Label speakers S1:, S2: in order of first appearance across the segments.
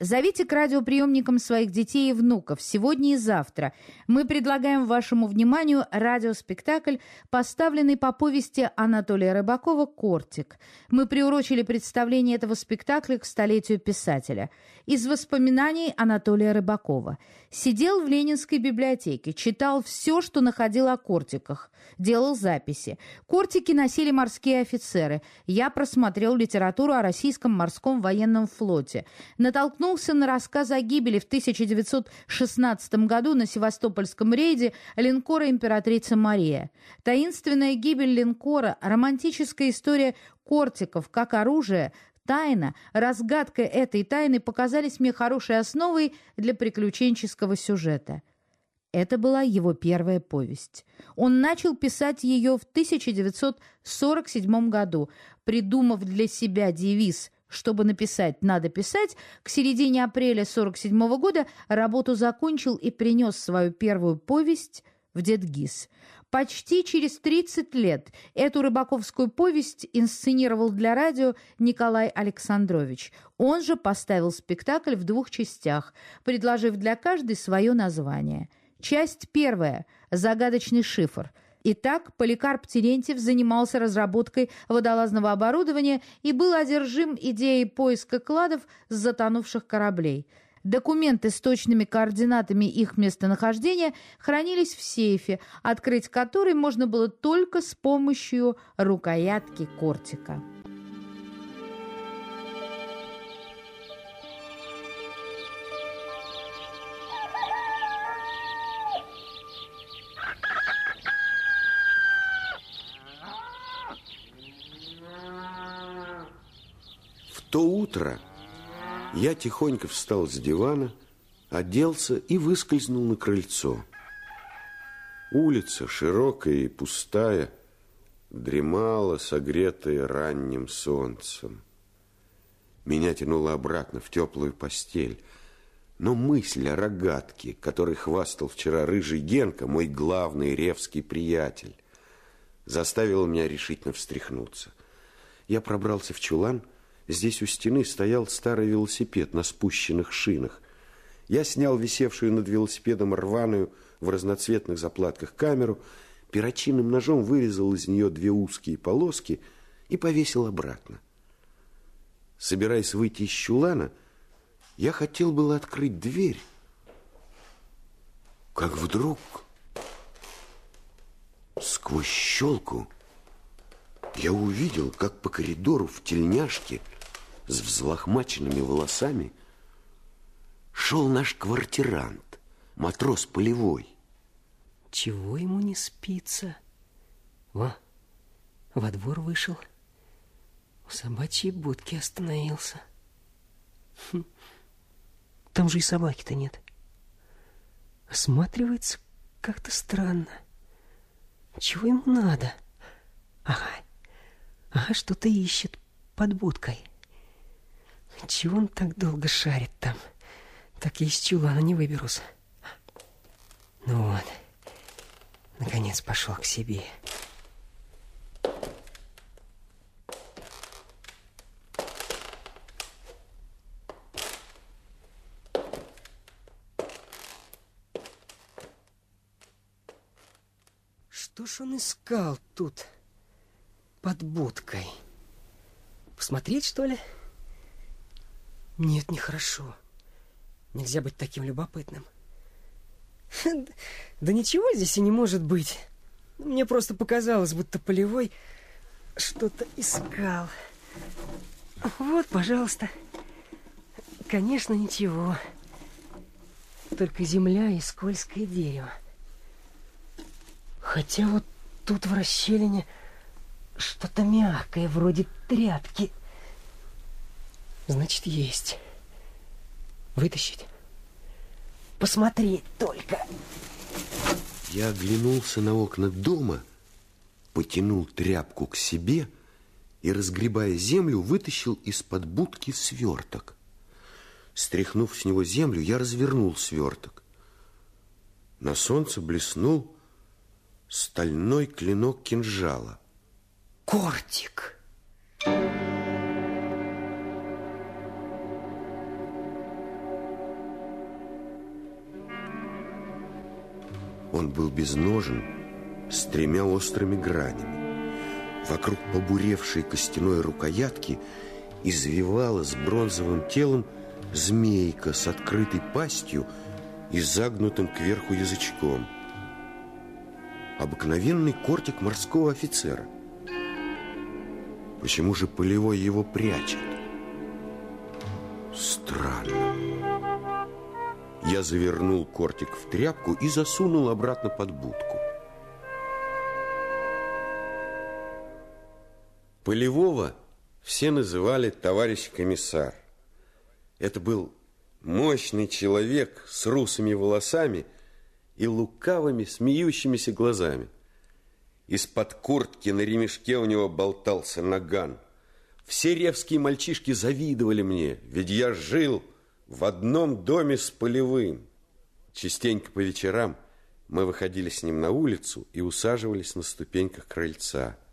S1: Зовите к радиоприемникам своих детей и внуков сегодня и завтра. Мы предлагаем вашему вниманию радиоспектакль, поставленный по повести Анатолия Рыбакова «Кортик». Мы приурочили представление этого спектакля к столетию писателя. Из воспоминаний Анатолия Рыбакова. Сидел в Ленинской библиотеке, читал все, что находил о кортиках, делал записи. Кортики носили морские офицеры. Я просмотрел литературу о российском морском военном флоте. Натолкнул наткнулся на рассказ о гибели в 1916 году на Севастопольском рейде линкора «Императрица Мария». Таинственная гибель линкора, романтическая история кортиков как оружие, Тайна, разгадка этой тайны показались мне хорошей основой для приключенческого сюжета. Это была его первая повесть. Он начал писать ее в 1947 году, придумав для себя девиз чтобы написать «надо писать», к середине апреля 47 -го года работу закончил и принес свою первую повесть в Дедгиз. Почти через 30 лет эту рыбаковскую повесть инсценировал для радио Николай Александрович. Он же поставил спектакль в двух частях, предложив для каждой свое название. Часть первая «Загадочный шифр», Итак, Поликарп Терентьев занимался разработкой водолазного оборудования и был одержим идеей поиска кладов с затонувших кораблей. Документы с точными координатами их местонахождения хранились в сейфе, открыть который можно было только с помощью рукоятки кортика.
S2: То утро я тихонько встал с дивана, оделся и выскользнул на крыльцо. Улица, широкая и пустая, дремала, согретая ранним солнцем. Меня тянуло обратно в теплую постель, но мысль о рогатке, которой хвастал вчера рыжий Генка, мой главный ревский приятель, заставила меня решительно встряхнуться. Я пробрался в чулан Здесь у стены стоял старый велосипед на спущенных шинах. Я снял висевшую над велосипедом рваную в разноцветных заплатках камеру, перочинным ножом вырезал из нее две узкие полоски и повесил обратно. Собираясь выйти из чулана, я хотел было открыть дверь, как вдруг сквозь щелку я увидел, как по коридору в тельняшке – с взлохмаченными волосами шел наш квартирант, матрос полевой.
S3: Чего ему не спится? Во, во двор вышел, у собачьей будки остановился. Хм, там же и собаки-то нет. Осматривается как-то странно. Чего ему надо? Ага, ага, что-то ищет под будкой. Чего он так долго шарит там? Так я из чулана не выберусь. Ну вот, наконец пошел к себе. Что ж он искал тут под будкой? Посмотреть, что ли? — нет, нехорошо. Нельзя быть таким любопытным. Да ничего здесь и не может быть. Мне просто показалось, будто полевой что-то искал. Вот, пожалуйста. Конечно, ничего. Только земля и скользкое дерево. Хотя вот тут в расщелине что-то мягкое, вроде тряпки. Значит, есть. Вытащить? Посмотреть только.
S2: Я оглянулся на окна дома, потянул тряпку к себе и, разгребая землю, вытащил из-под будки сверток. Стряхнув с него землю, я развернул сверток. На солнце блеснул стальной клинок кинжала.
S3: Кортик! Кортик!
S2: Он был безножен, с тремя острыми гранями. Вокруг побуревшей костяной рукоятки извивалась бронзовым телом змейка с открытой пастью и загнутым кверху язычком. Обыкновенный кортик морского офицера. Почему же полевой его прячет? Странно. Я завернул кортик в тряпку и засунул обратно под будку. Полевого все называли товарищ комиссар. Это был мощный человек с русыми волосами и лукавыми, смеющимися глазами. Из-под куртки на ремешке у него болтался наган. Все ревские мальчишки завидовали мне, ведь я жил в одном доме с полевым. Частенько по вечерам мы выходили с ним на улицу и усаживались на ступеньках крыльца –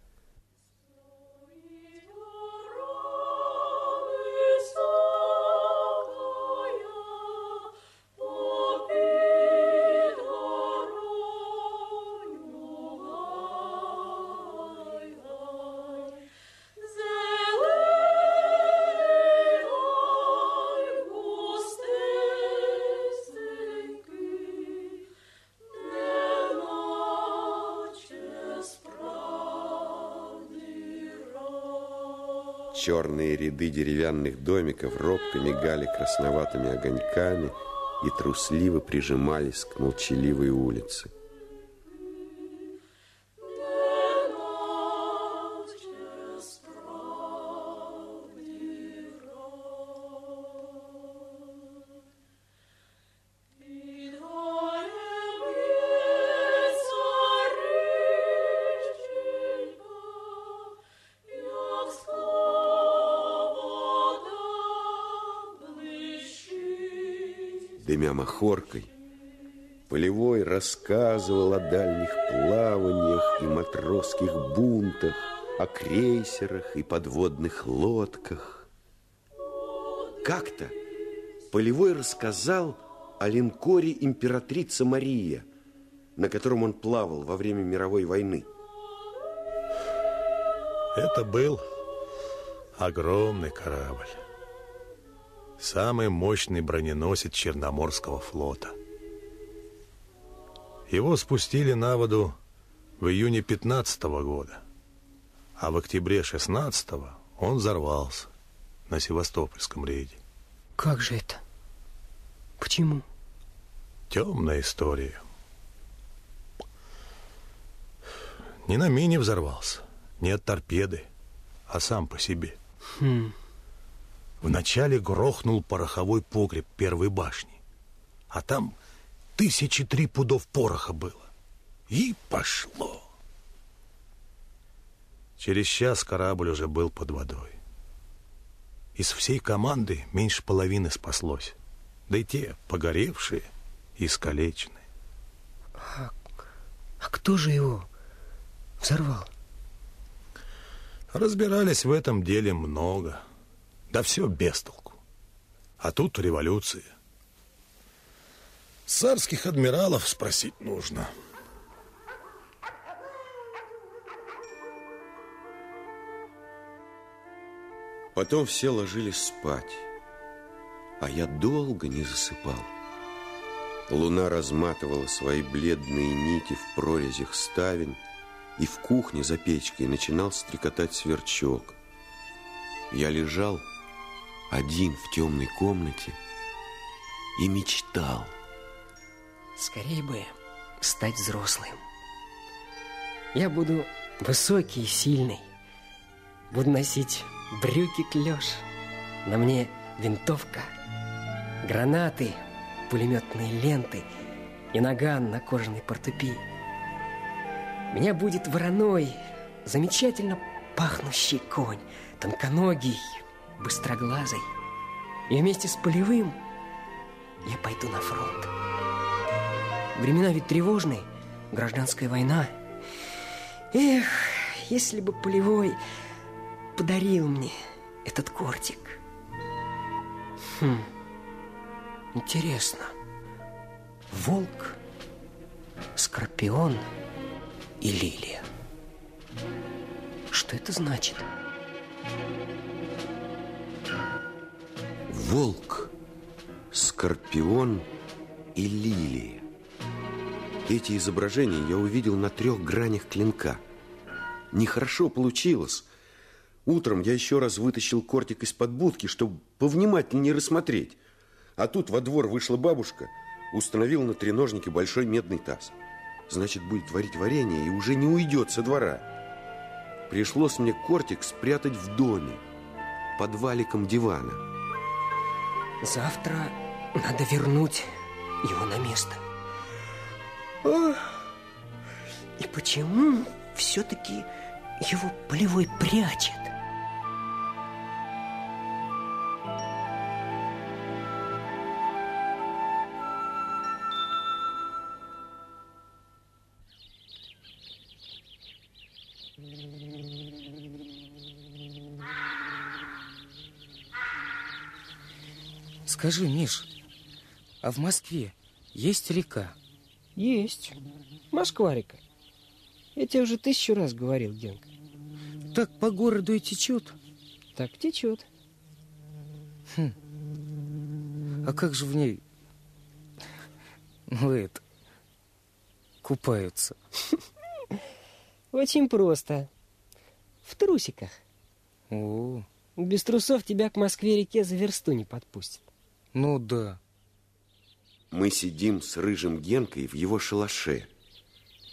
S2: Черные ряды деревянных домиков робко мигали красноватыми огоньками и трусливо прижимались к молчаливой улице. Махоркой, Полевой рассказывал о дальних плаваниях и матросских бунтах, о крейсерах и подводных лодках. Как-то Полевой рассказал о линкоре императрица Мария, на котором он плавал во время мировой войны.
S4: Это был огромный корабль самый мощный броненосец Черноморского флота. Его спустили на воду в июне 15 -го года, а в октябре 16 он взорвался на Севастопольском рейде.
S3: Как же это? Почему?
S4: Темная история. Не на мине взорвался, не от торпеды, а сам по себе.
S3: Хм.
S4: Вначале грохнул пороховой погреб первой башни, а там тысячи три пудов пороха было. И пошло. Через час корабль уже был под водой. Из всей команды меньше половины спаслось. Да и те погоревшие и искалеченные.
S3: А, а кто же его взорвал?
S4: Разбирались в этом деле много. Да все без толку. А тут революция. Царских адмиралов спросить нужно.
S2: Потом все ложились спать, а я долго не засыпал. Луна разматывала свои бледные нити в прорезях ставень, и в кухне за печкой начинал стрекотать сверчок. Я лежал один в темной комнате и мечтал.
S3: Скорее бы стать взрослым. Я буду высокий и сильный. Буду носить брюки клеш. На мне винтовка, гранаты, пулеметные ленты и наган на кожаной портупи. Меня будет вороной замечательно пахнущий конь, тонконогий, быстроглазой. И вместе с полевым я пойду на фронт. Времена ведь тревожные, гражданская война. Эх, если бы полевой подарил мне этот кортик. Хм, интересно, волк Скорпион и лилия. Что это значит?
S2: Волк, скорпион и лилия. Эти изображения я увидел на трех гранях клинка. Нехорошо получилось. Утром я еще раз вытащил кортик из-под будки, чтобы повнимательнее рассмотреть. А тут во двор вышла бабушка, установила на треножнике большой медный таз. Значит, будет варить варенье и уже не уйдет со двора. Пришлось мне кортик спрятать в доме, под валиком дивана.
S3: Завтра надо вернуть его на место. И почему все-таки его полевой прячет?
S5: Скажи, Миш, а в Москве есть река?
S3: Есть. Москва-река. Я тебе уже тысячу раз говорил, Генка.
S5: Так по городу и течет?
S3: Так течет.
S5: Хм. А как же в ней, ну это, купаются?
S3: Очень просто. В трусиках.
S5: О,
S3: Без трусов тебя к Москве-реке за версту не подпустят.
S5: Ну да.
S2: Мы сидим с рыжим Генкой в его шалаше.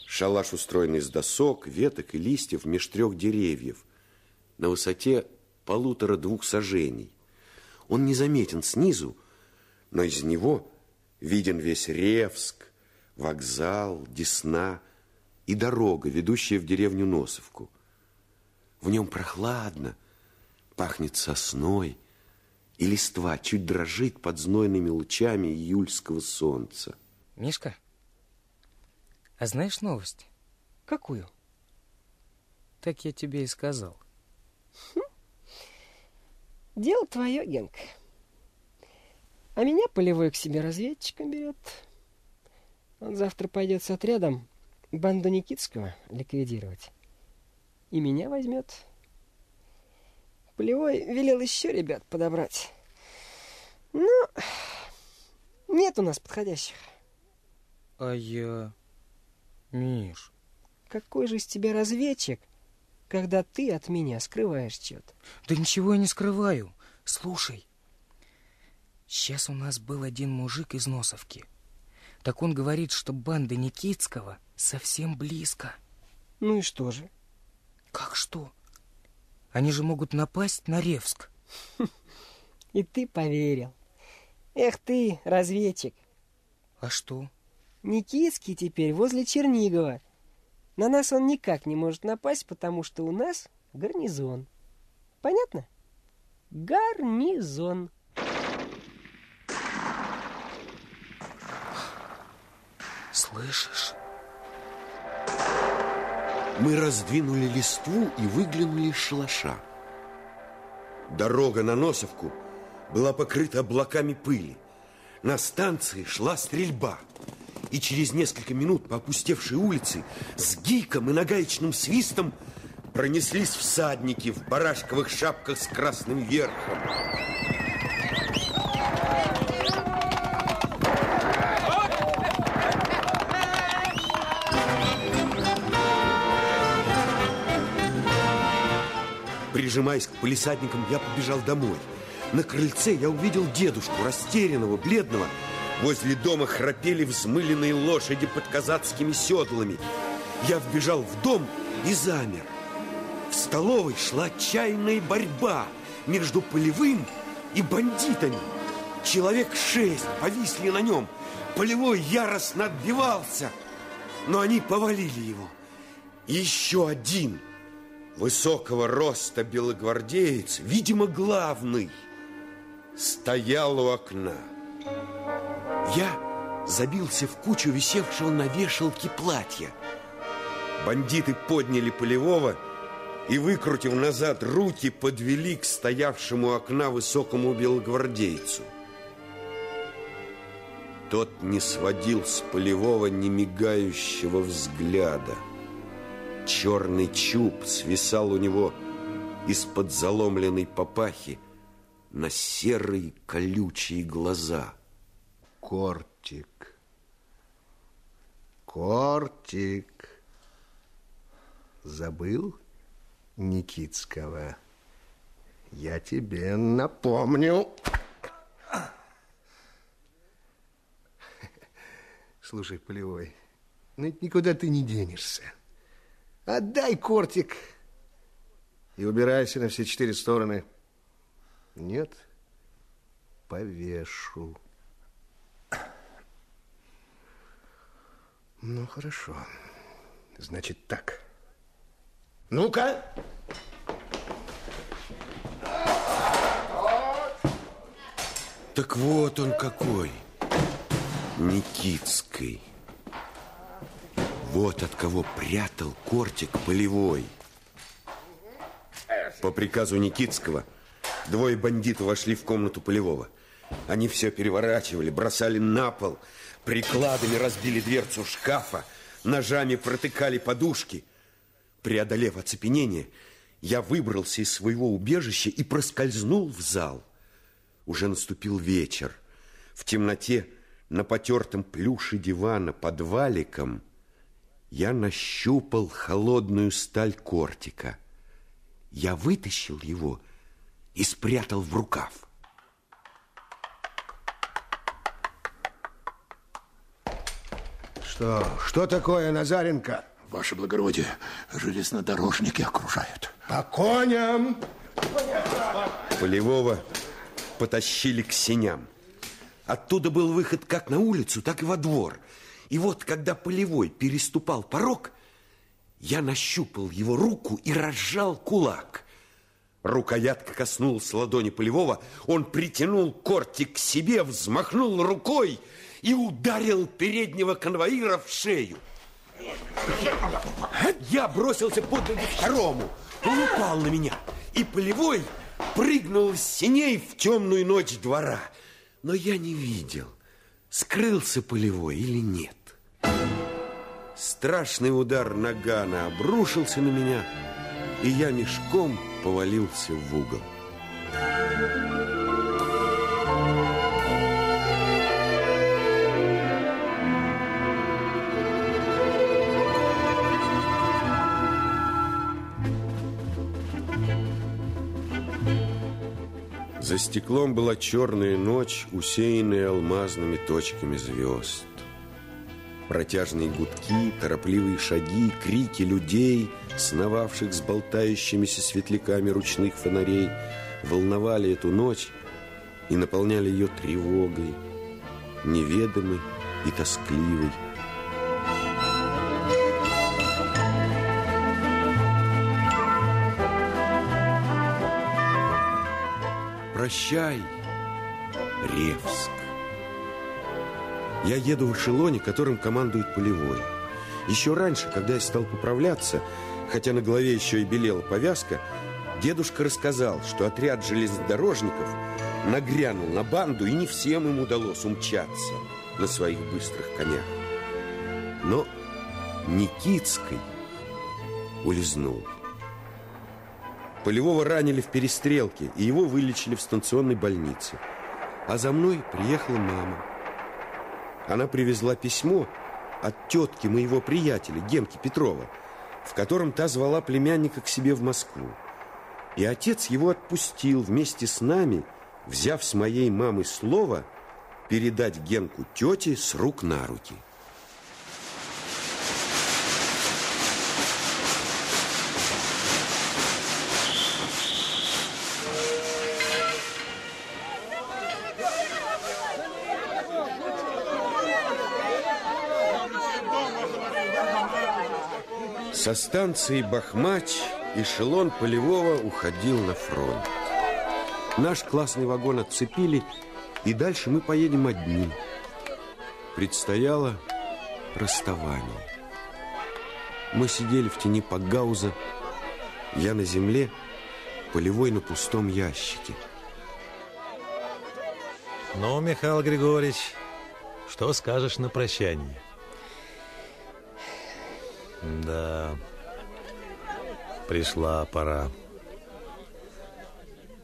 S2: Шалаш устроен из досок, веток и листьев меж трех деревьев на высоте полутора-двух сажений. Он незаметен снизу, но из него виден весь Ревск, вокзал, Десна и дорога, ведущая в деревню Носовку. В нем прохладно, пахнет сосной, и листва чуть дрожит под знойными лучами июльского солнца.
S5: Мишка, а знаешь новость?
S3: Какую?
S5: Так я тебе и сказал.
S3: Дело твое, Генка. А меня полевой к себе разведчиком берет. Он завтра пойдет с отрядом банду Никитского ликвидировать. И меня возьмет. Полевой велел еще ребят подобрать. Но нет у нас подходящих.
S5: А я... Миш,
S3: Какой же из тебя разведчик, когда ты от меня скрываешь что-то?
S5: да ничего я не скрываю. Слушай, сейчас у нас был один мужик из Носовки. Так он говорит, что банда Никитского совсем близко.
S3: Ну и что же?
S5: Как что? Они же могут напасть на Ревск.
S3: И ты поверил. Эх ты, разведчик.
S5: А что?
S3: Никитский теперь возле Чернигова. На нас он никак не может напасть, потому что у нас гарнизон. Понятно? Гарнизон.
S5: Слышишь?
S2: Мы раздвинули листву и выглянули из шалаша. Дорога на Носовку была покрыта облаками пыли. На станции шла стрельба. И через несколько минут по опустевшей улице с гиком и нагаечным свистом пронеслись всадники в барашковых шапках с красным верхом. Прижимаясь к полисадникам, я побежал домой. На крыльце я увидел дедушку, растерянного, бледного. Возле дома храпели взмыленные лошади под казацкими седлами. Я вбежал в дом и замер. В столовой шла отчаянная борьба между полевым и бандитами. Человек шесть повисли на нем. Полевой яростно отбивался, но они повалили его. Еще один высокого роста белогвардеец, видимо, главный, стоял у окна. Я забился в кучу висевшего на вешалке платья. Бандиты подняли полевого и, выкрутив назад руки, подвели к стоявшему у окна высокому белогвардейцу. Тот не сводил с полевого немигающего взгляда. Черный чуб свисал у него из-под заломленной папахи на серые колючие глаза.
S6: Кортик. Кортик. Забыл Никитского? Я тебе напомню. Слушай, Полевой, ну никуда ты не денешься. Отдай кортик и убирайся на все четыре стороны. Нет, повешу. Ну, хорошо. Значит, так. Ну-ка!
S2: Так вот он какой. Никитской. Вот от кого прятал кортик полевой. По приказу Никитского двое бандитов вошли в комнату полевого. Они все переворачивали, бросали на пол, прикладами разбили дверцу шкафа, ножами протыкали подушки. Преодолев оцепенение, я выбрался из своего убежища и проскользнул в зал. Уже наступил вечер. В темноте на потертом плюше дивана под валиком я нащупал холодную сталь кортика. Я вытащил его и спрятал в рукав.
S6: Что? Что такое, Назаренко?
S7: Ваше благородие, железнодорожники окружают.
S6: По коням!
S2: Полевого потащили к сеням. Оттуда был выход как на улицу, так и во двор. И вот, когда Полевой переступал порог, я нащупал его руку и разжал кулак. Рукоятка коснулась ладони Полевого, он притянул кортик к себе, взмахнул рукой и ударил переднего конвоира в шею. Я бросился под ноги второму, он упал на меня, и Полевой прыгнул с синей в темную ночь двора. Но я не видел, скрылся Полевой или нет. Страшный удар нагана обрушился на меня, и я мешком повалился в угол. За стеклом была черная ночь, усеянная алмазными точками звезд. Протяжные гудки, торопливые шаги, крики людей, сновавших с болтающимися светляками ручных фонарей, волновали эту ночь и наполняли ее тревогой, неведомой и тоскливой. Прощай, Ревск. Я еду в эшелоне, которым командует полевой. Еще раньше, когда я стал поправляться, хотя на голове еще и белела повязка, дедушка рассказал, что отряд железнодорожников нагрянул на банду, и не всем им удалось умчаться на своих быстрых конях. Но Никитской улизнул. Полевого ранили в перестрелке, и его вылечили в станционной больнице. А за мной приехала мама. Она привезла письмо от тетки моего приятеля, Генки Петрова, в котором та звала племянника к себе в Москву. И отец его отпустил вместе с нами, взяв с моей мамы слово передать Генку тете с рук на руки. Со станции Бахмач эшелон полевого уходил на фронт. Наш классный вагон отцепили, и дальше мы поедем одни. Предстояло расставание. Мы сидели в тени Пагауза, я на земле, полевой на пустом ящике.
S4: Ну, Михаил Григорьевич, Что скажешь на прощание? Да, пришла пора.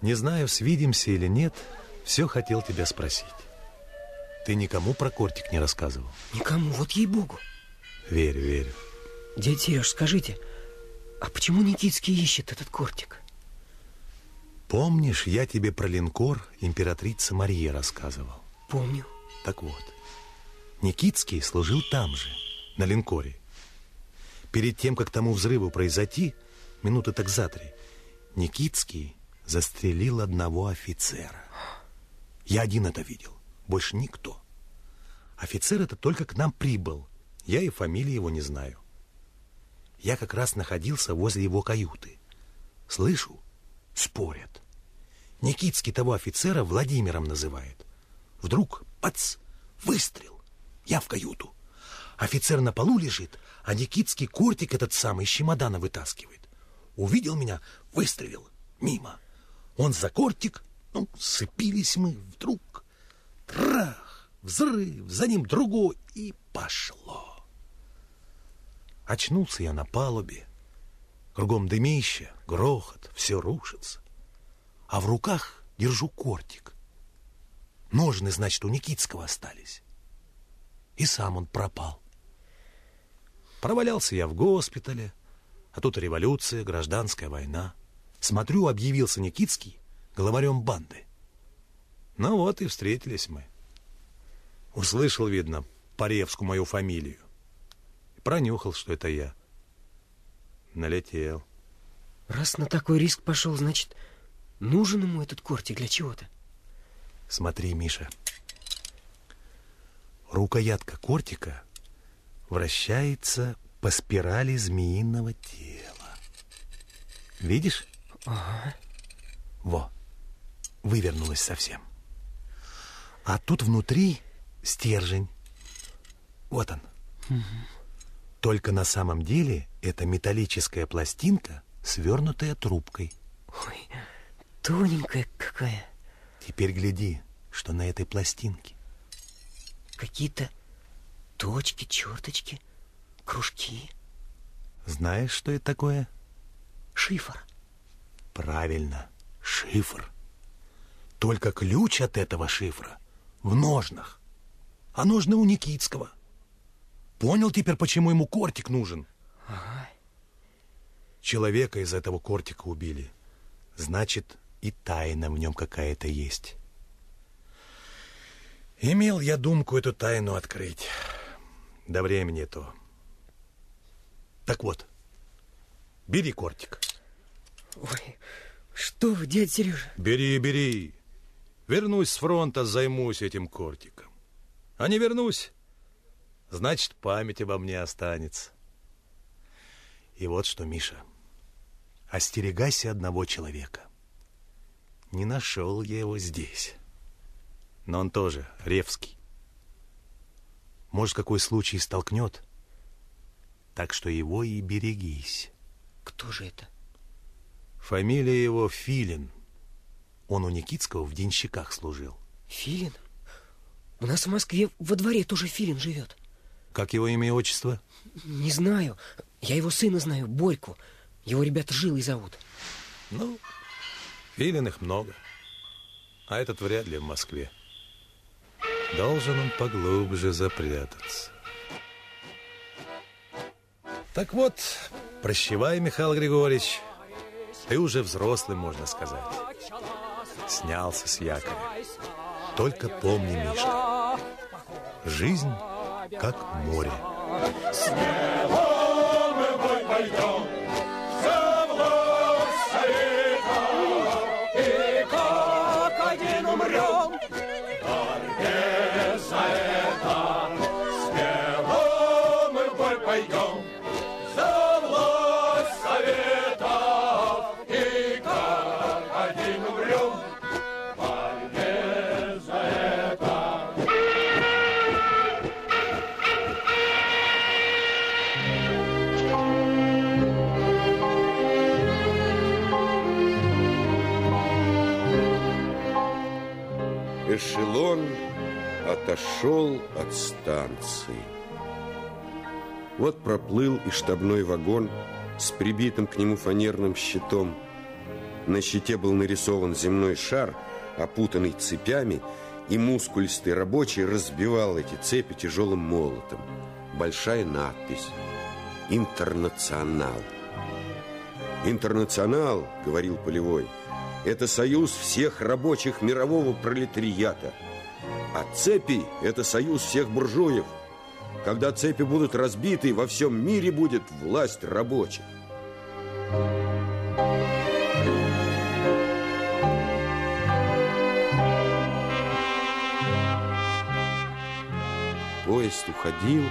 S4: Не знаю, свидимся или нет, все хотел тебя спросить. Ты никому про кортик не рассказывал?
S3: Никому, вот ей-богу.
S4: Верю, верю.
S3: Дядя Сереж, скажите, а почему Никитский ищет этот кортик?
S4: Помнишь, я тебе про линкор императрица Мария рассказывал?
S3: Помню.
S4: Так вот, Никитский служил там же, на линкоре. Перед тем, как тому взрыву произойти, минуты так за три, Никитский застрелил одного офицера. Я один это видел, больше никто. Офицер это только к нам прибыл. Я и фамилии его не знаю. Я как раз находился возле его каюты. Слышу, спорят. Никитский того офицера Владимиром называет. Вдруг, пац, выстрел. Я в каюту. Офицер на полу лежит, а Никитский кортик этот самый из чемодана вытаскивает. Увидел меня, выстрелил. Мимо. Он за кортик, ну, сцепились мы вдруг. Трах, взрыв, за ним другой, и пошло. Очнулся я на палубе. Кругом дымище, грохот, все рушится. А в руках держу кортик. Ножны, значит, у Никитского остались. И сам он пропал. Провалялся я в госпитале, а тут революция, гражданская война. Смотрю, объявился Никитский главарем банды. Ну вот и встретились мы. Услышал, видно, по Ревску мою фамилию. Пронюхал, что это я. Налетел.
S3: Раз на такой риск пошел, значит, нужен ему этот кортик для чего-то.
S4: Смотри, Миша. Рукоятка кортика вращается по спирали змеиного тела. Видишь?
S3: Ага.
S4: Во, вывернулась совсем. А тут внутри стержень. Вот он. Только на самом деле это металлическая пластинка, свернутая трубкой.
S3: Ой, тоненькая какая.
S4: Теперь гляди, что на этой пластинке.
S3: Какие-то точки, черточки, кружки.
S4: Знаешь, что это такое?
S3: Шифр.
S4: Правильно, шифр. Только ключ от этого шифра в ножнах. А ножны у Никитского. Понял теперь, почему ему кортик нужен?
S3: Ага.
S4: Человека из этого кортика убили. Значит, и тайна в нем какая-то есть. Имел я думку эту тайну открыть. До времени то. Так вот, бери кортик.
S3: Ой, что вы, дядя Сережа?
S4: Бери, бери. Вернусь с фронта, займусь этим кортиком. А не вернусь, значит, память обо мне останется. И вот что, Миша, остерегайся одного человека. Не нашел я его здесь. Но он тоже Ревский. Может, какой случай столкнет. Так что его и берегись.
S3: Кто же это?
S4: Фамилия его Филин. Он у Никитского в денщиках служил.
S3: Филин? У нас в Москве во дворе тоже Филин живет.
S4: Как его имя и отчество?
S3: Не знаю. Я его сына знаю, Борьку. Его ребята Жилой зовут.
S4: Ну, Филин их много. А этот вряд ли в Москве. Должен он поглубже запрятаться. Так вот, прощевай, Михаил Григорьевич. Ты уже взрослый, можно сказать. Снялся с якоря. Только помни, Миша, жизнь как море.
S2: Отошел от станции. Вот проплыл и штабной вагон с прибитым к нему фанерным щитом. На щите был нарисован земной шар, опутанный цепями, и мускулистый рабочий разбивал эти цепи тяжелым молотом. Большая надпись «Интернационал». «Интернационал», — говорил Полевой, — «это союз всех рабочих мирового пролетариата. А цепи — это союз всех буржуев. Когда цепи будут разбиты, во всем мире будет власть рабочих». Поезд уходил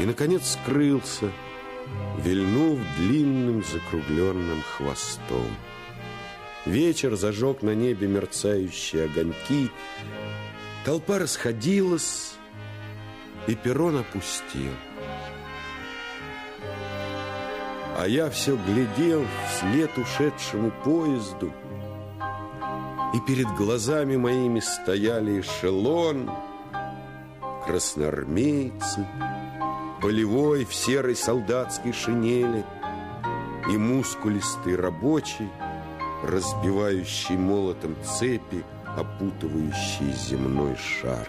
S2: и, наконец, скрылся, вильнув длинным закругленным хвостом. Вечер зажег на небе мерцающие огоньки, толпа расходилась, и перрон опустел. А я все глядел вслед ушедшему поезду, и перед глазами моими стояли эшелон, красноармейцы, полевой в серой солдатской шинели и мускулистый рабочий, разбивающий молотом цепи, опутывающий земной шар.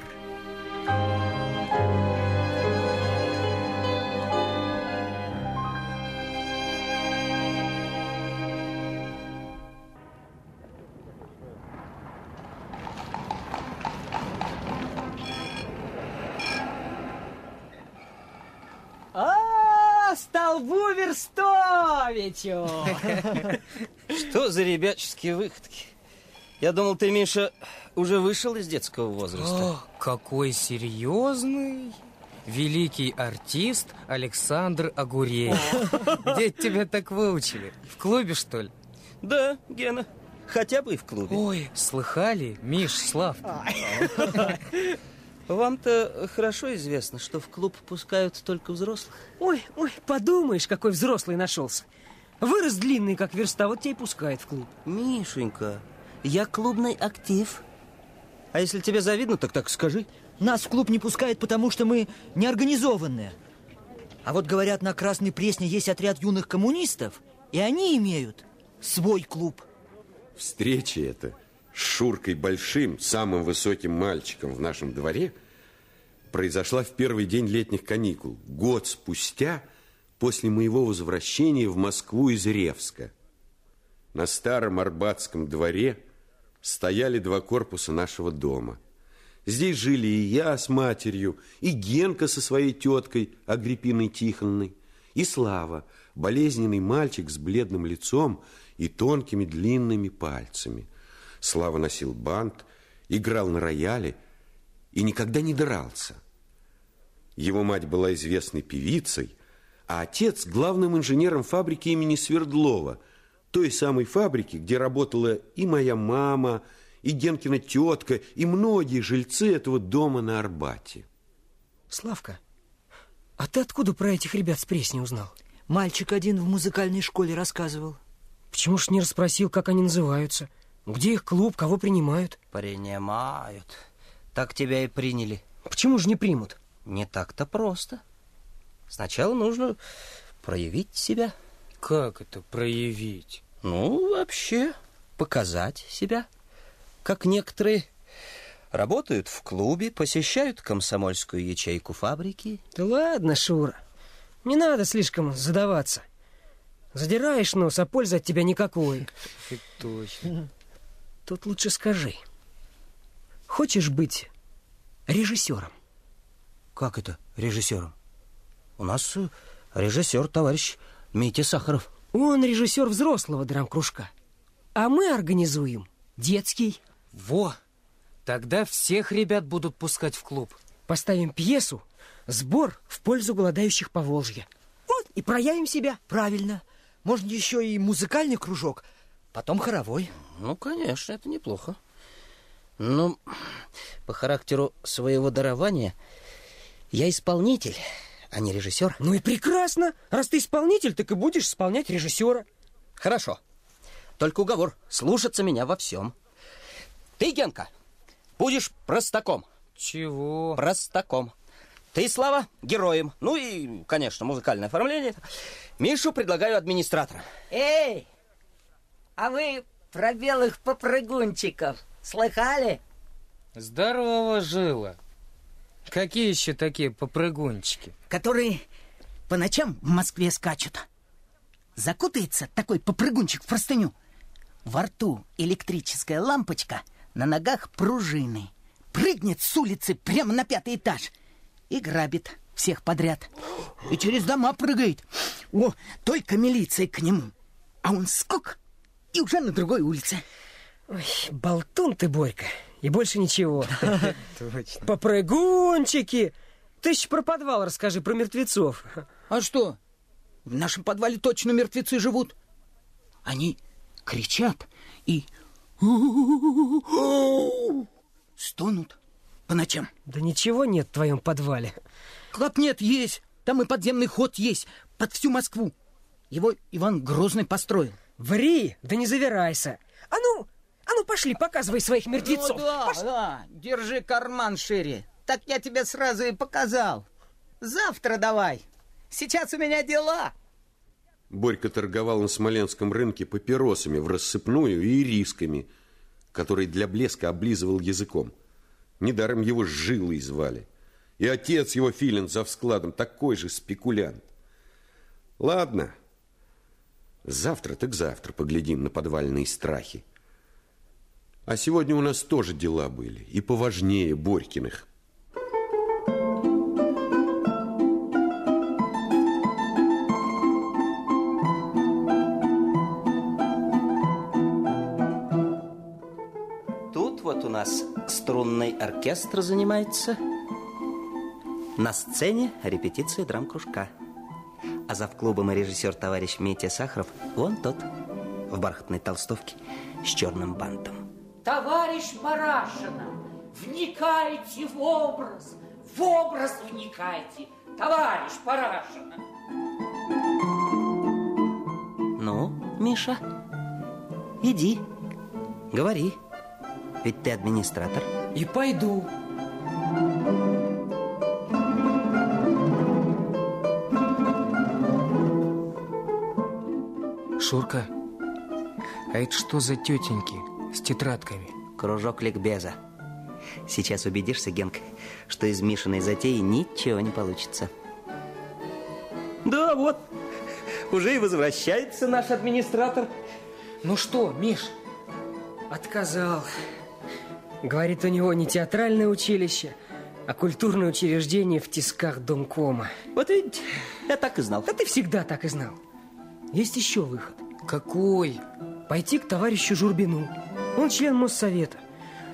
S3: А, столбу Верстовичу!
S8: Что за ребяческие выходки? Я думал, ты, Миша, уже вышел из детского возраста.
S5: О, какой серьезный великий артист Александр Агуреев. Где тебя так выучили? В клубе, что ли?
S8: Да, Гена, хотя бы и в клубе.
S5: Ой, слыхали, Миш, Слав?
S8: Вам-то хорошо известно, что в клуб пускают только взрослых.
S3: Ой, ой, подумаешь, какой взрослый нашелся. Вырос длинный, как верста, вот тебя и пускает в клуб.
S8: Мишенька, я клубный актив. А если тебе завидно, так так скажи.
S9: Нас в клуб не пускают, потому что мы неорганизованные. А вот говорят, на Красной Пресне есть отряд юных коммунистов, и они имеют свой клуб.
S2: Встреча эта с Шуркой Большим, самым высоким мальчиком в нашем дворе, произошла в первый день летних каникул, год спустя после моего возвращения в Москву из Ревска. На старом Арбатском дворе стояли два корпуса нашего дома. Здесь жили и я с матерью, и Генка со своей теткой Агриппиной Тихоновной, и Слава, болезненный мальчик с бледным лицом и тонкими длинными пальцами. Слава носил бант, играл на рояле и никогда не дрался. Его мать была известной певицей, а отец главным инженером фабрики имени Свердлова, той самой фабрики, где работала и моя мама, и Генкина тетка, и многие жильцы этого дома на Арбате.
S3: Славка, а ты откуда про этих ребят с Пресни узнал?
S9: Мальчик один в музыкальной школе рассказывал.
S3: Почему ж не расспросил, как они называются? Где их клуб, кого принимают?
S8: Принимают. Так тебя и приняли.
S3: Почему же не примут?
S8: Не так-то просто. Сначала нужно проявить себя.
S5: Как это проявить?
S8: Ну, вообще, показать себя. Как некоторые работают в клубе, посещают комсомольскую ячейку фабрики.
S3: Да ладно, Шура, не надо слишком задаваться. Задираешь нос, а пользы от тебя никакой.
S5: Точно.
S3: Тут лучше скажи. Хочешь быть режиссером?
S8: Как это режиссером? У нас э, режиссер товарищ Митя Сахаров.
S3: Он режиссер взрослого драм-кружка. А мы организуем детский.
S5: Во! Тогда всех ребят будут пускать в клуб.
S3: Поставим пьесу «Сбор в пользу голодающих по Волжье». Вот, и проявим себя.
S9: Правильно. Можно еще и музыкальный кружок, потом хоровой.
S8: Ну, конечно, это неплохо. Но по характеру своего дарования я исполнитель, а не режиссер.
S3: Ну и прекрасно. Раз ты исполнитель, так и будешь исполнять режиссера.
S8: Хорошо. Только уговор. Слушаться меня во всем. Ты, Генка, будешь простаком.
S5: Чего?
S8: Простаком. Ты, Слава, героем. Ну и, конечно, музыкальное оформление. Мишу предлагаю администратора.
S10: Эй, а вы про белых попрыгунчиков слыхали?
S5: Здорово, Жила. Какие еще такие попрыгунчики?
S10: Которые по ночам в Москве скачут. Закутается такой попрыгунчик в простыню. Во рту электрическая лампочка, на ногах пружины. Прыгнет с улицы прямо на пятый этаж и грабит всех подряд. И через дома прыгает. О, только милиция к нему. А он скок и уже на другой улице.
S3: Ой, болтун ты, Борька. И больше ничего.
S5: Точно.
S3: Попрыгунчики! Ты еще про подвал расскажи, про мертвецов.
S10: А что? В нашем подвале точно мертвецы живут. Они кричат и стонут по ночам.
S3: Да ничего нет в твоем подвале.
S10: Как нет, есть. Там и подземный ход есть под всю Москву. Его Иван Грозный построил.
S3: Ври, да не завирайся. А ну, а ну пошли, показывай своих мертвецов.
S10: Ну да,
S3: Пош-
S10: да, держи карман шире. Так я тебе сразу и показал. Завтра давай. Сейчас у меня дела.
S2: Борька торговал на Смоленском рынке папиросами в рассыпную и рисками, которые для блеска облизывал языком. Недаром его жилой звали. И отец его, Филин, за складом такой же спекулянт. Ладно, завтра так завтра поглядим на подвальные страхи. А сегодня у нас тоже дела были, и поважнее Борькиных.
S8: Тут вот у нас струнный оркестр занимается. На сцене репетиция драм-кружка. А за клубом и режиссер товарищ Митя Сахаров вон тот, в бархатной толстовке с черным бантом.
S11: Товарищ Барашина, вникайте в образ, в образ вникайте, товарищ Барашина.
S8: Ну, Миша, иди, говори. Ведь ты администратор.
S3: И пойду.
S5: Шурка, а это что за тетеньки с тетрадками?
S8: Кружок ликбеза. Сейчас убедишься, Генк, что из Мишиной затеи ничего не получится. Да, вот, уже и возвращается наш администратор.
S5: Ну что, Миш,
S3: Отказал. Говорит, у него не театральное училище, а культурное учреждение в тисках Домкома.
S8: Вот ведь я так и знал.
S3: Да ты всегда так и знал. Есть еще выход.
S5: какой?
S3: Пойти к товарищу Журбину. Он член Моссовета.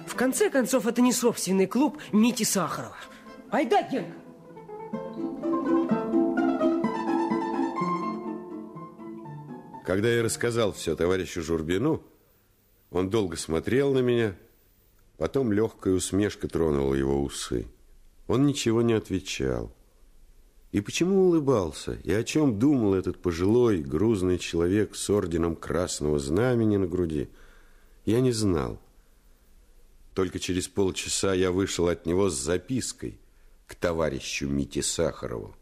S3: В конце концов, это не собственный клуб Мити Сахарова. Айда, Генка!
S2: Когда я рассказал все товарищу Журбину, он долго смотрел на меня, потом легкая усмешка тронула его усы. Он ничего не отвечал. И почему улыбался, и о чем думал этот пожилой, грузный человек с орденом Красного Знамени на груди, я не знал. Только через полчаса я вышел от него с запиской к товарищу Мите Сахарову.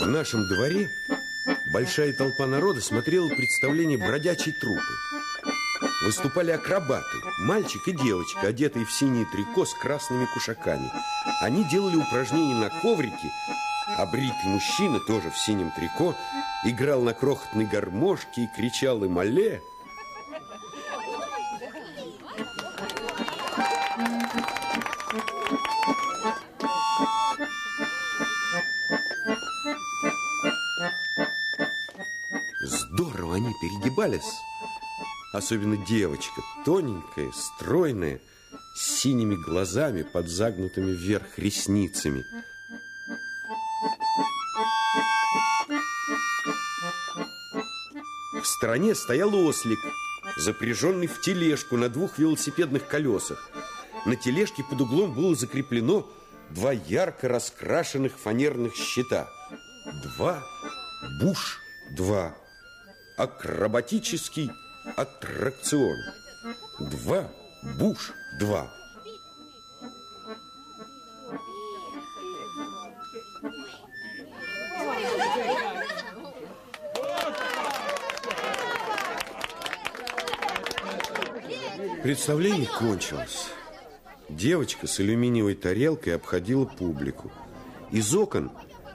S2: В нашем дворе большая толпа народа смотрела представление бродячей труппы. Выступали акробаты, мальчик и девочка, одетые в синие трико с красными кушаками. Они делали упражнения на коврике, а бритый мужчина, тоже в синем трико, играл на крохотной гармошке и кричал им «Алле!». Особенно девочка, тоненькая, стройная, с синими глазами под загнутыми вверх ресницами. В стороне стоял ослик, запряженный в тележку на двух велосипедных колесах. На тележке под углом было закреплено два ярко раскрашенных фанерных щита. Два Буш-2. Акробатический аттракцион. Два Буш-2. Представление кончилось. Девочка с алюминиевой тарелкой обходила публику. Из окон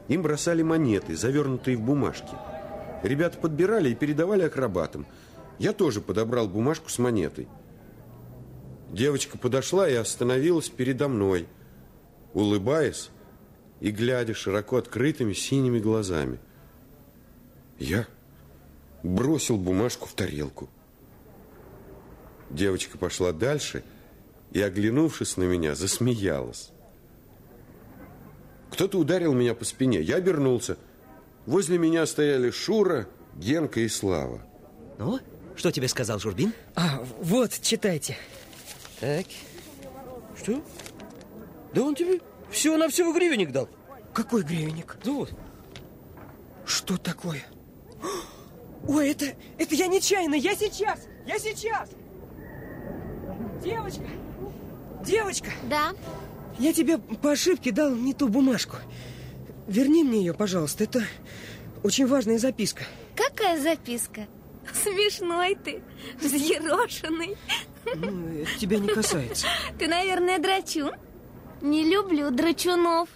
S2: им бросали монеты, завернутые в бумажки. Ребята подбирали и передавали акробатам. Я тоже подобрал бумажку с монетой. Девочка подошла и остановилась передо мной, улыбаясь и глядя широко открытыми синими глазами. Я бросил бумажку в тарелку. Девочка пошла дальше и, оглянувшись на меня, засмеялась. Кто-то ударил меня по спине. Я обернулся. Возле меня стояли Шура, Генка и Слава.
S9: Ну, что тебе сказал Журбин?
S3: А, вот, читайте.
S12: Так. Что? Да он тебе все на все гривенник дал.
S3: Какой гривенник?
S12: Да вот.
S3: Что такое? Ой, это, это я нечаянно, я сейчас, я сейчас. Девочка, девочка.
S13: Да?
S3: Я тебе по ошибке дал не ту бумажку. Верни мне ее, пожалуйста, это очень важная записка.
S13: Какая записка? Смешной ты, взъерошенный.
S3: Ну, это тебя не касается.
S13: Ты, наверное, драчун? Не люблю драчунов.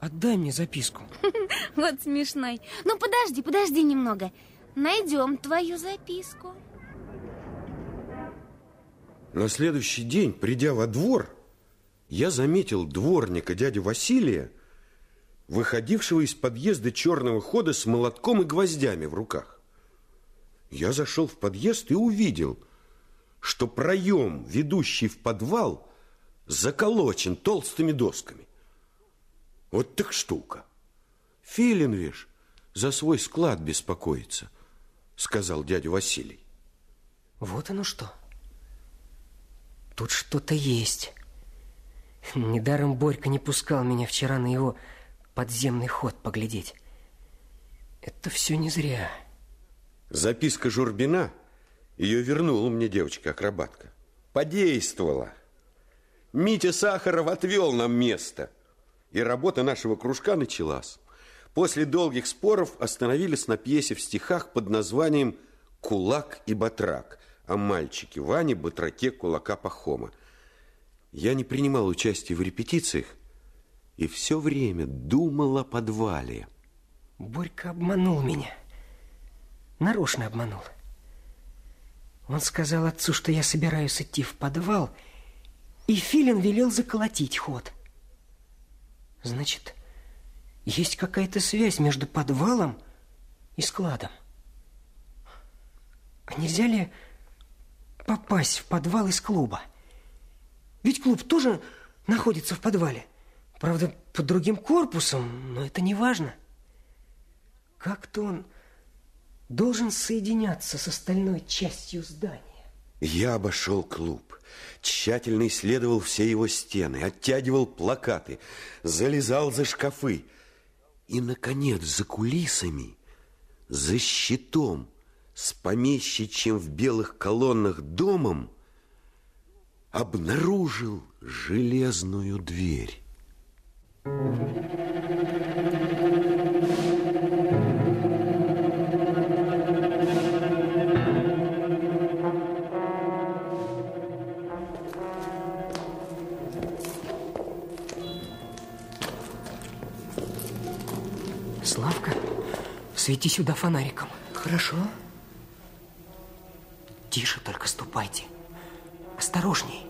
S3: Отдай мне записку.
S13: Вот смешной. Ну, подожди, подожди немного. Найдем твою записку.
S2: На следующий день, придя во двор, я заметил дворника дядю Василия, выходившего из подъезда черного хода с молотком и гвоздями в руках. Я зашел в подъезд и увидел, что проем, ведущий в подвал, заколочен толстыми досками. Вот так штука. Филин, вишь, за свой склад беспокоится, сказал дядя Василий.
S3: Вот оно что. Тут что-то есть. Недаром Борька не пускал меня вчера на его подземный ход поглядеть. Это все не зря.
S2: Записка Журбина, ее вернула мне девочка-акробатка. Подействовала. Митя Сахаров отвел нам место. И работа нашего кружка началась. После долгих споров остановились на пьесе в стихах под названием «Кулак и батрак» о мальчике Ване, батраке кулака Пахома. Я не принимал участия в репетициях и все время думал о подвале.
S3: Борька обманул меня. Нарочно обманул. Он сказал отцу, что я собираюсь идти в подвал, и Филин велел заколотить ход. Значит, есть какая-то связь между подвалом и складом. А нельзя ли попасть в подвал из клуба? Ведь клуб тоже находится в подвале. Правда, под другим корпусом, но это не важно. Как-то он должен соединяться с остальной частью здания.
S2: Я обошел клуб, тщательно исследовал все его стены, оттягивал плакаты, залезал за шкафы. И, наконец, за кулисами, за щитом, с помещичьим в белых колоннах домом, обнаружил железную дверь.
S3: Свети сюда фонариком.
S9: Хорошо.
S3: Тише только ступайте. Осторожней.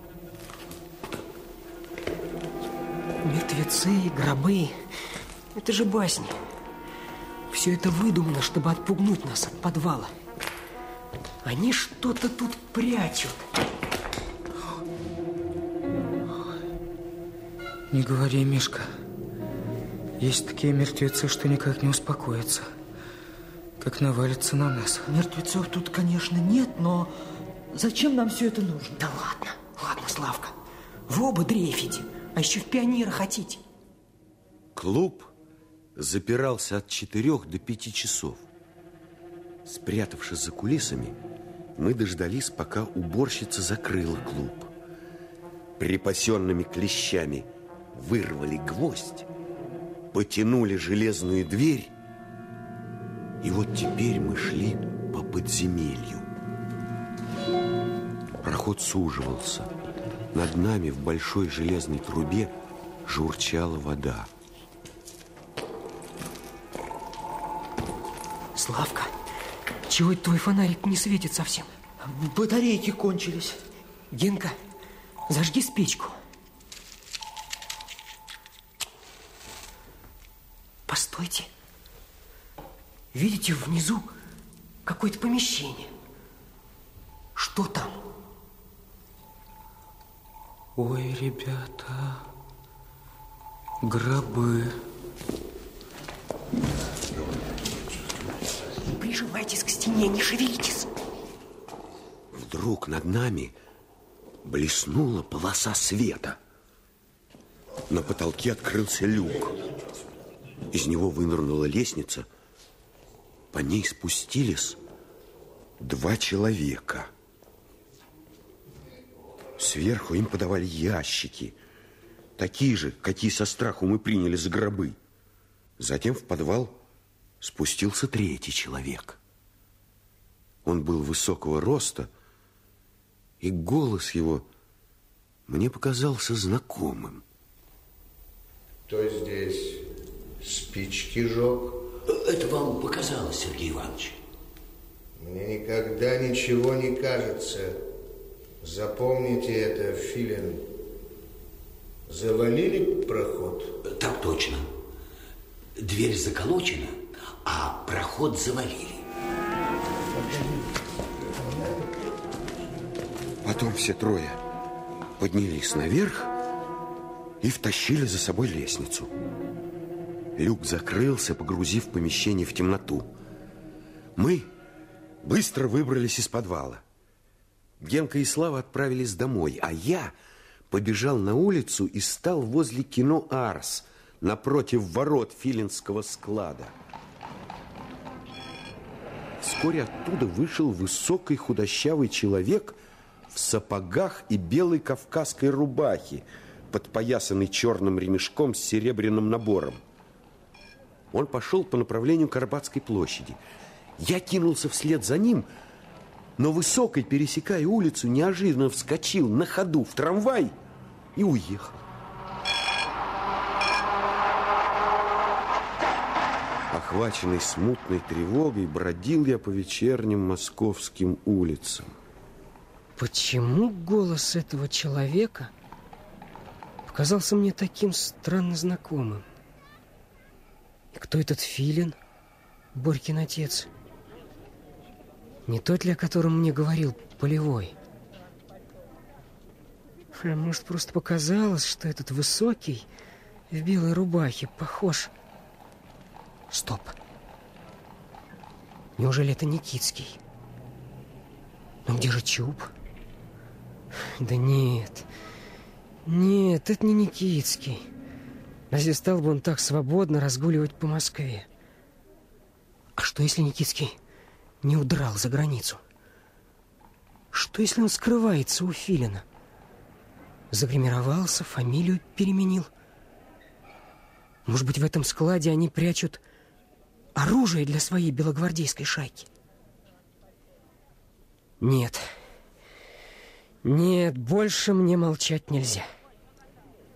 S3: Мертвецы, гробы. Это же басни. Все это выдумано, чтобы отпугнуть нас от подвала. Они что-то тут прячут.
S5: Не говори, Мишка. Есть такие мертвецы, что никак не успокоятся. Как навалятся на нас.
S9: Мертвецов тут, конечно, нет, но зачем нам все это нужно?
S3: Да ладно, ладно, Славка. Вы оба дрейфите, а еще в пионера хотите.
S2: Клуб запирался от четырех до пяти часов. Спрятавшись за кулисами, мы дождались, пока уборщица закрыла клуб. Припасенными клещами вырвали гвоздь, потянули железную дверь, и вот теперь мы шли по подземелью. Проход суживался. Над нами в большой железной трубе журчала вода.
S3: Славка, чего это твой фонарик не светит совсем?
S9: Батарейки кончились.
S3: Генка, зажги спичку. Видите, внизу какое-то помещение. Что там?
S5: Ой, ребята, гробы.
S3: Прижимайтесь к стене, не шевелитесь.
S2: Вдруг над нами блеснула полоса света. На потолке открылся люк. Из него вынырнула лестница. По ней спустились два человека. Сверху им подавали ящики, такие же, какие со страху мы приняли за гробы. Затем в подвал спустился третий человек. Он был высокого роста, и голос его мне показался знакомым.
S6: Кто здесь спички жег?
S7: Это вам показалось, Сергей Иванович.
S6: Мне никогда ничего не кажется. Запомните это, Филин. Завалили проход?
S7: Так точно. Дверь заколочена, а проход завалили.
S2: Потом все трое поднялись наверх и втащили за собой лестницу. Люк закрылся, погрузив помещение в темноту. Мы быстро выбрались из подвала. Генка и Слава отправились домой, а я побежал на улицу и стал возле кино «Арс», напротив ворот филинского склада. Вскоре оттуда вышел высокий худощавый человек в сапогах и белой кавказской рубахе, подпоясанный черным ремешком с серебряным набором. Он пошел по направлению к площади. Я кинулся вслед за ним, но Высокий, пересекая улицу, неожиданно вскочил на ходу в трамвай и уехал. Охваченный смутной тревогой, бродил я по вечерним московским улицам.
S3: Почему голос этого человека показался мне таким странно знакомым? Кто этот филин, Борькин отец? Не тот ли, о котором мне говорил Полевой? А может, просто показалось, что этот высокий в белой рубахе похож... Стоп. Неужели это Никитский? Но где же Чуб? Да нет. Нет, это не Никитский. Разве стал бы он так свободно разгуливать по Москве? А что, если Никитский не удрал за границу? Что, если он скрывается у Филина? Загримировался, фамилию переменил? Может быть, в этом складе они прячут оружие для своей белогвардейской шайки? Нет. Нет, больше мне молчать нельзя.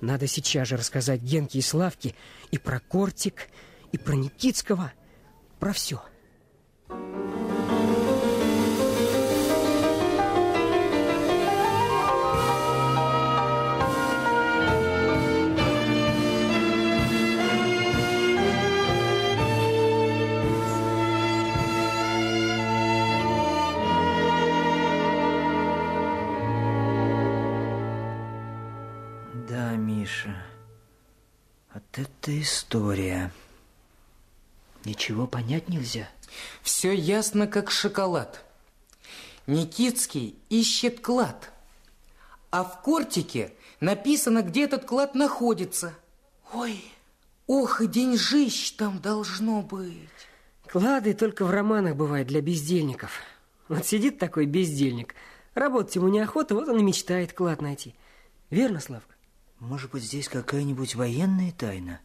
S3: Надо сейчас же рассказать Генке и Славке и про Кортик, и про Никитского, про все.
S9: История. Ничего понять нельзя.
S5: Все ясно, как шоколад. Никитский ищет клад. А в кортике написано, где этот клад находится.
S3: Ой,
S5: Ох, и деньжищ там должно быть.
S3: Клады только в романах бывает для бездельников. Вот сидит такой бездельник, работать ему неохота, вот он и мечтает клад найти. Верно, Славка?
S9: Может быть, здесь какая-нибудь военная тайна?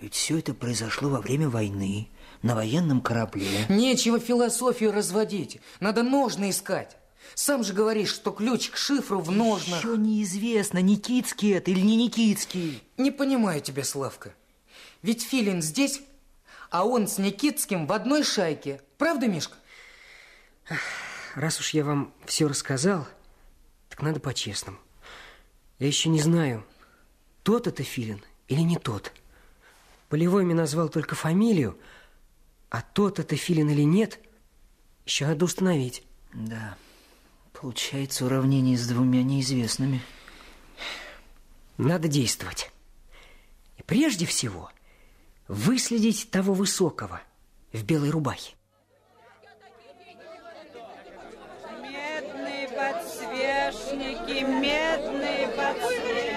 S9: Ведь все это произошло во время войны, на военном корабле.
S5: Нечего философию разводить. Надо ножны искать. Сам же говоришь, что ключ к шифру в ножнах.
S9: Еще неизвестно, Никитский это или не Никитский.
S5: Не понимаю тебя, Славка. Ведь Филин здесь, а он с Никитским в одной шайке. Правда, Мишка?
S3: Раз уж я вам все рассказал, так надо по-честному. Я еще не знаю, тот это Филин или не тот. Полевой мне назвал только фамилию, а тот это Филин или нет, еще надо установить.
S9: Да, получается уравнение с двумя неизвестными.
S3: Надо действовать. И прежде всего выследить того высокого в белой рубахе.
S14: Медные подсвечники, медные подсвечники.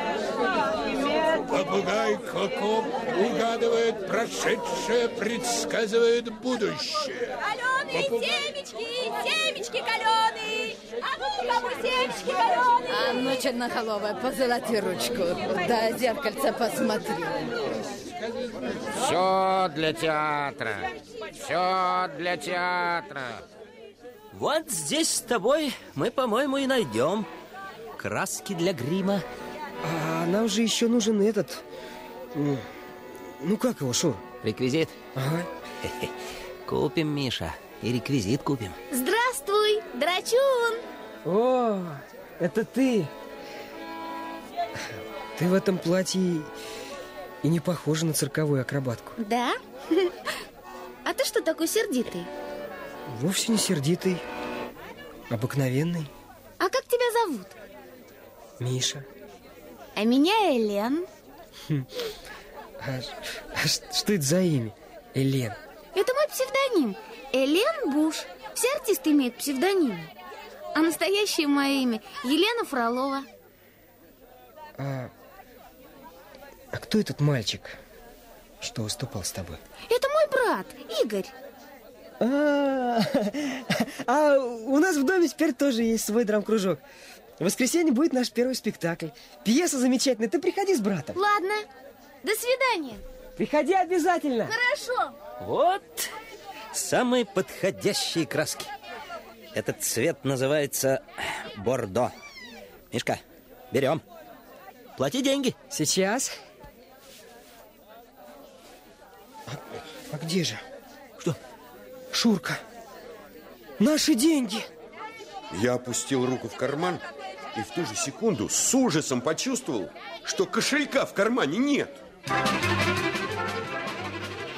S15: Попугай Коко угадывает прошедшее, предсказывает будущее.
S16: Каленые
S15: Попугай-
S16: семечки, семечки каленые. А ну, кому семечки каленые?
S17: А ну, черноголовая, позолоти ручку. Да, зеркальце посмотри.
S18: Все для театра. Все для театра.
S8: Вот здесь с тобой мы, по-моему, и найдем краски для грима.
S3: А нам же еще нужен этот... Ну, как его, Шур?
S8: Реквизит?
S3: Ага.
S8: Купим, Миша, и реквизит купим.
S13: Здравствуй, драчун!
S3: О, это ты. Ты в этом платье и не похожа на цирковую акробатку.
S13: Да? А ты что такой сердитый?
S3: Вовсе не сердитый, обыкновенный.
S13: А как тебя зовут?
S3: Миша.
S13: А меня Элен.
S3: Хм. А, а что это за имя? Элен.
S13: Это мой псевдоним. Элен Буш. Все артисты имеют псевдонимы. А настоящее мое имя Елена Фролова.
S3: А, а кто этот мальчик, что выступал с тобой?
S13: Это мой брат, Игорь.
S3: А, а у нас в доме теперь тоже есть свой драм-кружок. В воскресенье будет наш первый спектакль. Пьеса замечательная. Ты приходи с братом.
S13: Ладно, до свидания.
S3: Приходи обязательно.
S13: Хорошо.
S8: Вот самые подходящие краски. Этот цвет называется бордо. Мишка, берем. Плати деньги.
S3: Сейчас. А где же?
S8: Что?
S3: Шурка. Наши деньги.
S2: Я опустил руку в карман и в ту же секунду с ужасом почувствовал, что кошелька в кармане нет.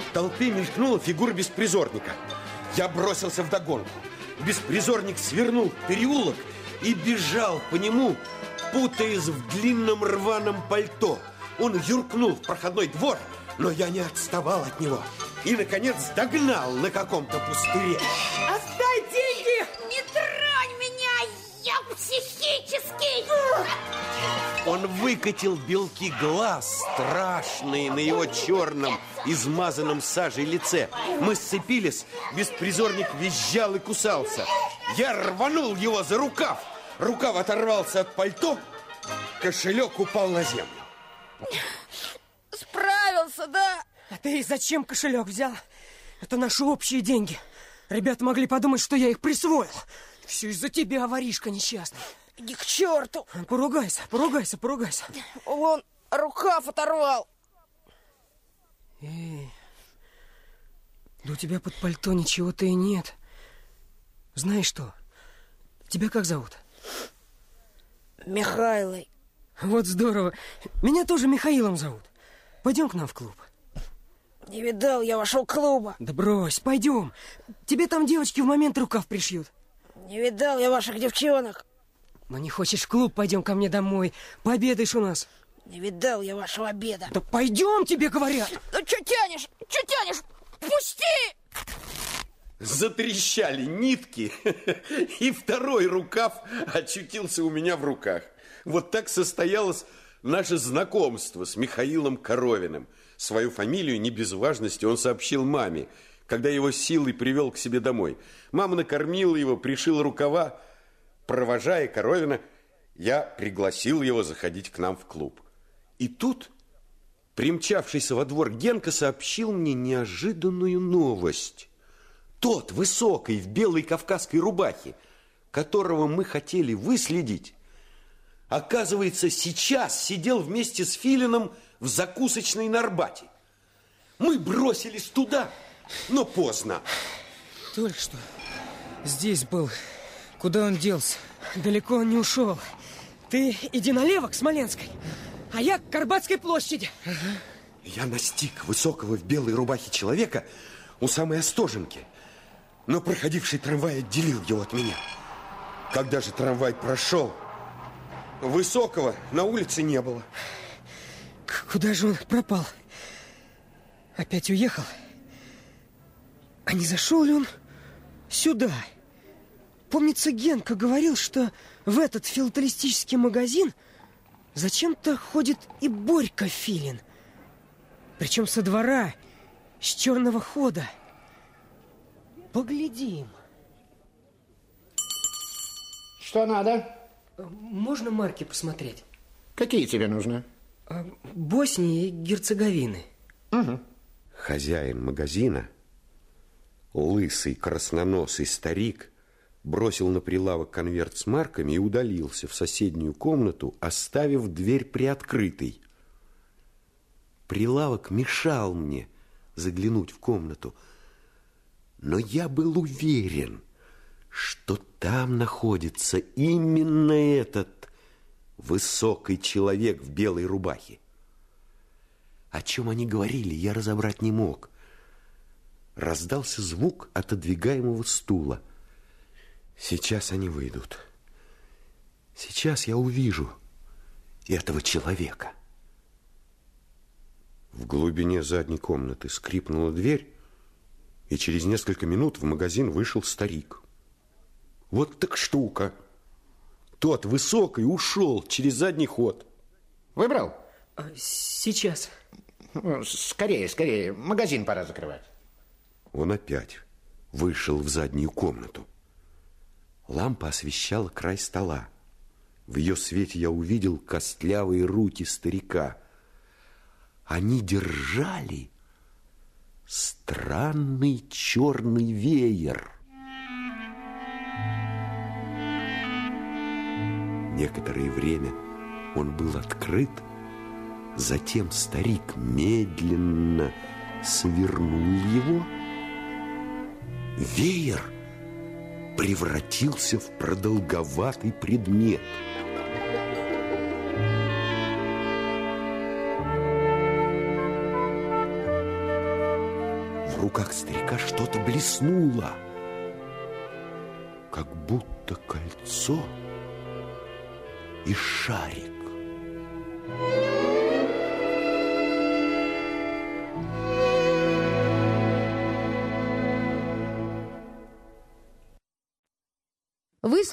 S2: В толпе мелькнула фигура беспризорника. Я бросился в догонку. Беспризорник свернул в переулок и бежал по нему, путаясь в длинном рваном пальто. Он юркнул в проходной двор, но я не отставал от него. И, наконец, догнал на каком-то пустыре.
S16: Отдай деньги! Психический!
S2: Он выкатил белки глаз, страшные на его черном, измазанном сажей лице. Мы сцепились, беспризорник визжал и кусался. Я рванул его за рукав. Рукав оторвался от пальто, кошелек упал на землю.
S16: Справился, да?
S3: А ты зачем кошелек взял? Это наши общие деньги. Ребята могли подумать, что я их присвоил. Все из-за тебя, воришка несчастный.
S16: Иди к черту!
S3: Поругайся, поругайся, поругайся.
S16: Он рукав оторвал.
S3: Эй, да у тебя под пальто ничего-то и нет. Знаешь что? Тебя как зовут?
S16: Михайлой.
S3: Вот здорово. Меня тоже Михаилом зовут. Пойдем к нам в клуб.
S16: Не видал я вашего клуба.
S3: Да брось, пойдем. Тебе там девочки в момент рукав пришьют.
S16: Не видал я ваших девчонок.
S3: Но не хочешь в клуб, пойдем ко мне домой. Пообедаешь у нас.
S16: Не видал я вашего обеда.
S3: Да пойдем, тебе говорят.
S16: Ну что тянешь? Что тянешь? Пусти!
S2: Затрещали нитки, и второй рукав очутился у меня в руках. Вот так состоялось наше знакомство с Михаилом Коровиным. Свою фамилию не без важности он сообщил маме, когда его силой привел к себе домой. Мама накормила его, пришила рукава. Провожая Коровина, я пригласил его заходить к нам в клуб. И тут примчавшийся во двор Генка сообщил мне неожиданную новость. Тот, высокий, в белой кавказской рубахе, которого мы хотели выследить, оказывается, сейчас сидел вместе с Филином в закусочной на Арбате. Мы бросились туда, но поздно.
S5: Только что здесь был. Куда он делся?
S3: Далеко он не ушел. Ты иди налево, к Смоленской, а я к Карбатской площади.
S2: Я настиг высокого в белой рубахе человека у самой Остоженки, но проходивший трамвай отделил его от меня. Когда же трамвай прошел, высокого на улице не было.
S3: Куда же он пропал? Опять уехал? А не зашел ли он сюда? Помнится, Генка говорил, что в этот филателистический магазин зачем-то ходит и Борька Филин. Причем со двора, с черного хода. Поглядим.
S19: Что надо?
S3: Можно марки посмотреть?
S19: Какие тебе нужны?
S3: А, Боснии и Герцеговины.
S19: Угу.
S2: Хозяин магазина, лысый красноносый старик, бросил на прилавок конверт с марками и удалился в соседнюю комнату, оставив дверь приоткрытой. Прилавок мешал мне заглянуть в комнату, но я был уверен, что там находится именно этот высокий человек в белой рубахе. О чем они говорили, я разобрать не мог. Раздался звук отодвигаемого стула. Сейчас они выйдут. Сейчас я увижу этого человека. В глубине задней комнаты скрипнула дверь, и через несколько минут в магазин вышел старик. Вот так штука. Тот высокий ушел через задний ход.
S19: Выбрал?
S3: А, сейчас.
S19: Скорее, скорее. Магазин пора закрывать.
S2: Он опять вышел в заднюю комнату. Лампа освещала край стола. В ее свете я увидел костлявые руки старика. Они держали странный черный веер. Некоторое время он был открыт, затем старик медленно свернул его. Веер превратился в продолговатый предмет. В руках старика что-то блеснуло, как будто кольцо и шарик.
S1: Вы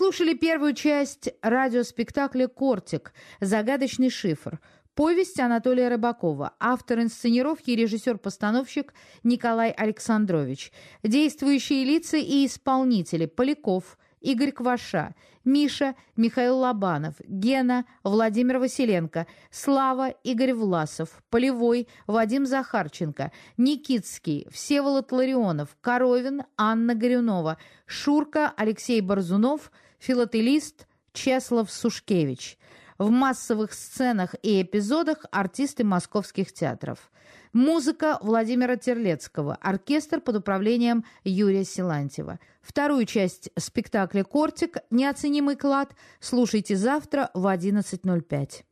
S1: слушали первую часть радиоспектакля «Кортик. Загадочный шифр». Повесть Анатолия Рыбакова. Автор инсценировки и режиссер-постановщик Николай Александрович. Действующие лица и исполнители. Поляков, Игорь Кваша, Миша, Михаил Лобанов, Гена, Владимир Василенко, Слава, Игорь Власов, Полевой, Вадим Захарченко, Никитский, Всеволод Ларионов, Коровин, Анна Горюнова, Шурка, Алексей Борзунов, филателист Чеслав Сушкевич. В массовых сценах и эпизодах артисты московских театров. Музыка Владимира Терлецкого, оркестр под управлением Юрия Силантьева. Вторую часть спектакля «Кортик. Неоценимый клад» слушайте завтра в 11.05.